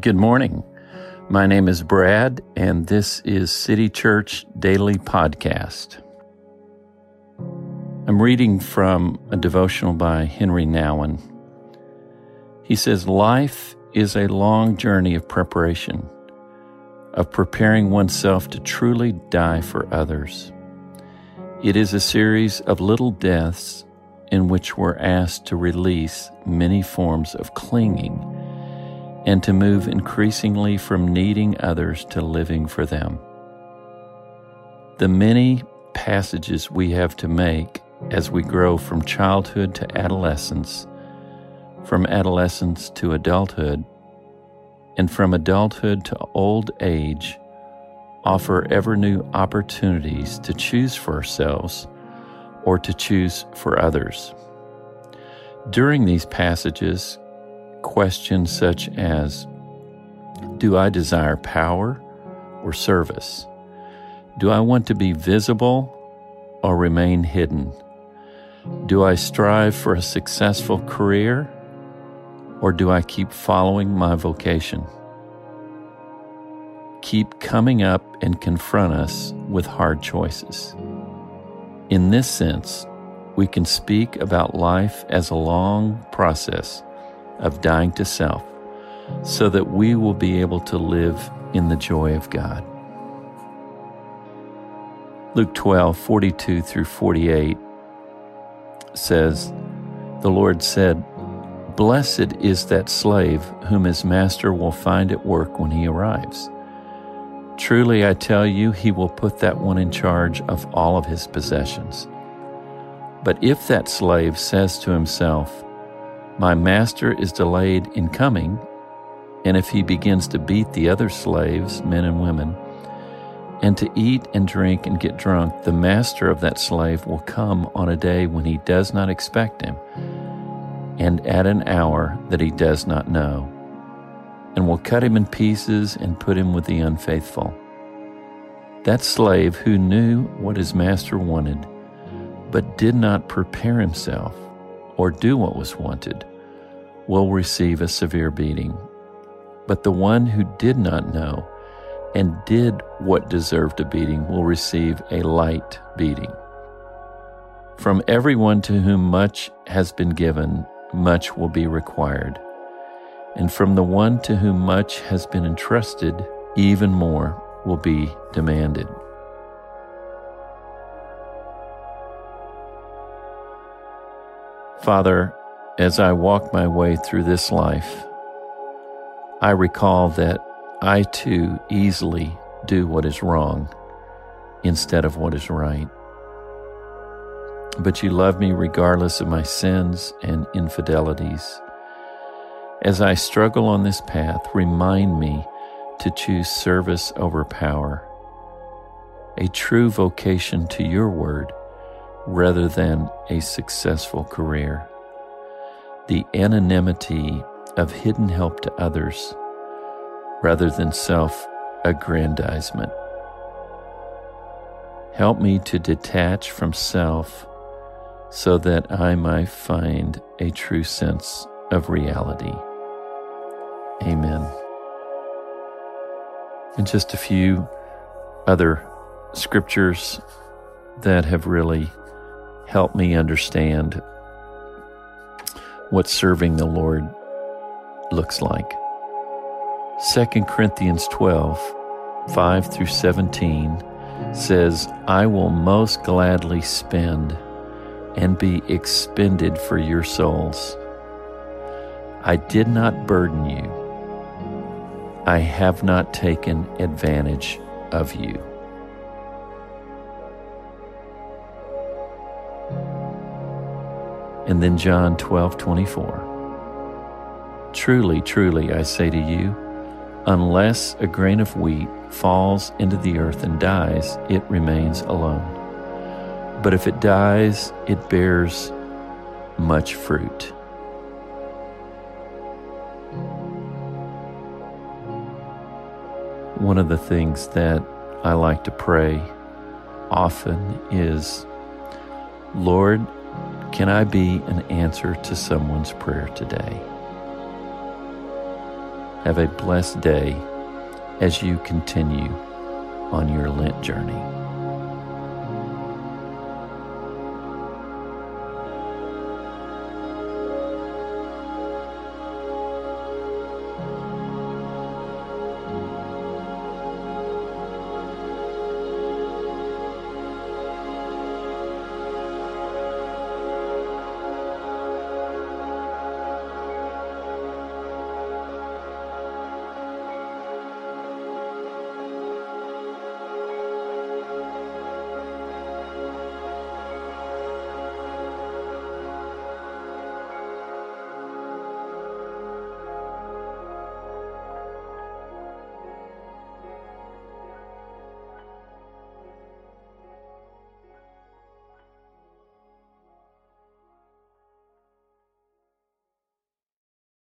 Good morning. My name is Brad, and this is City Church Daily Podcast. I'm reading from a devotional by Henri Nouwen. He says, Life is a long journey of preparation, of preparing oneself to truly die for others. It is a series of little deaths in which we're asked to release many forms of clinging and to move increasingly from needing others to living for them. The many passages we have to make as we grow from childhood to adolescence, from adolescence to adulthood, and from adulthood to old age offer ever new opportunities to choose for ourselves or to choose for others. During these passages, questions such as Do I desire power or service? Do I want to be visible or remain hidden? Do I strive for a successful career or do I keep following my vocation? Keep coming up and confront us with hard choices. In this sense, we can speak about life as a long process of dying to self so that we will be able to live in the joy of God. Luke 12, 42 through 48 says, The Lord said, Blessed is that slave whom his master will find at work when he arrives. Truly I tell you, he will put that one in charge of all of his possessions. But if that slave says to himself, My master is delayed in coming, and if he begins to beat the other slaves, men and women, and to eat and drink and get drunk, the master of that slave will come on a day when he does not expect him, and at an hour that he does not know, and will cut him in pieces and put him with the unfaithful. That slave who knew what his master wanted, but did not prepare himself or do what was wanted, will receive a severe beating. But the one who did not know, and did what deserved a beating will receive a light beating. From everyone to whom much has been given, much will be required. And from the one to whom much has been entrusted, even more will be demanded. Father, as I walk my way through this life, I recall that I too easily do what is wrong instead of what is right. But you love me regardless of my sins and infidelities. As I struggle on this path, remind me to choose service over power, a true vocation to your word rather than a successful career, the anonymity of hidden help to others rather than self aggrandizement. Help me to detach from self so that I might find a true sense of reality. Amen. And just a few other scriptures that have really helped me understand what serving the Lord looks like. 2 Corinthians 12, 5 through 17 says, I will most gladly spend and be expended for your souls. I did not burden you. I have not taken advantage of you. And then John 12, 24. Truly, truly, I say to you, Unless a grain of wheat falls into the earth and dies, it remains alone. But if it dies, it bears much fruit. One of the things that I like to pray often is Lord, can I be an answer to someone's prayer today? Have a blessed day as you continue on your Lent journey.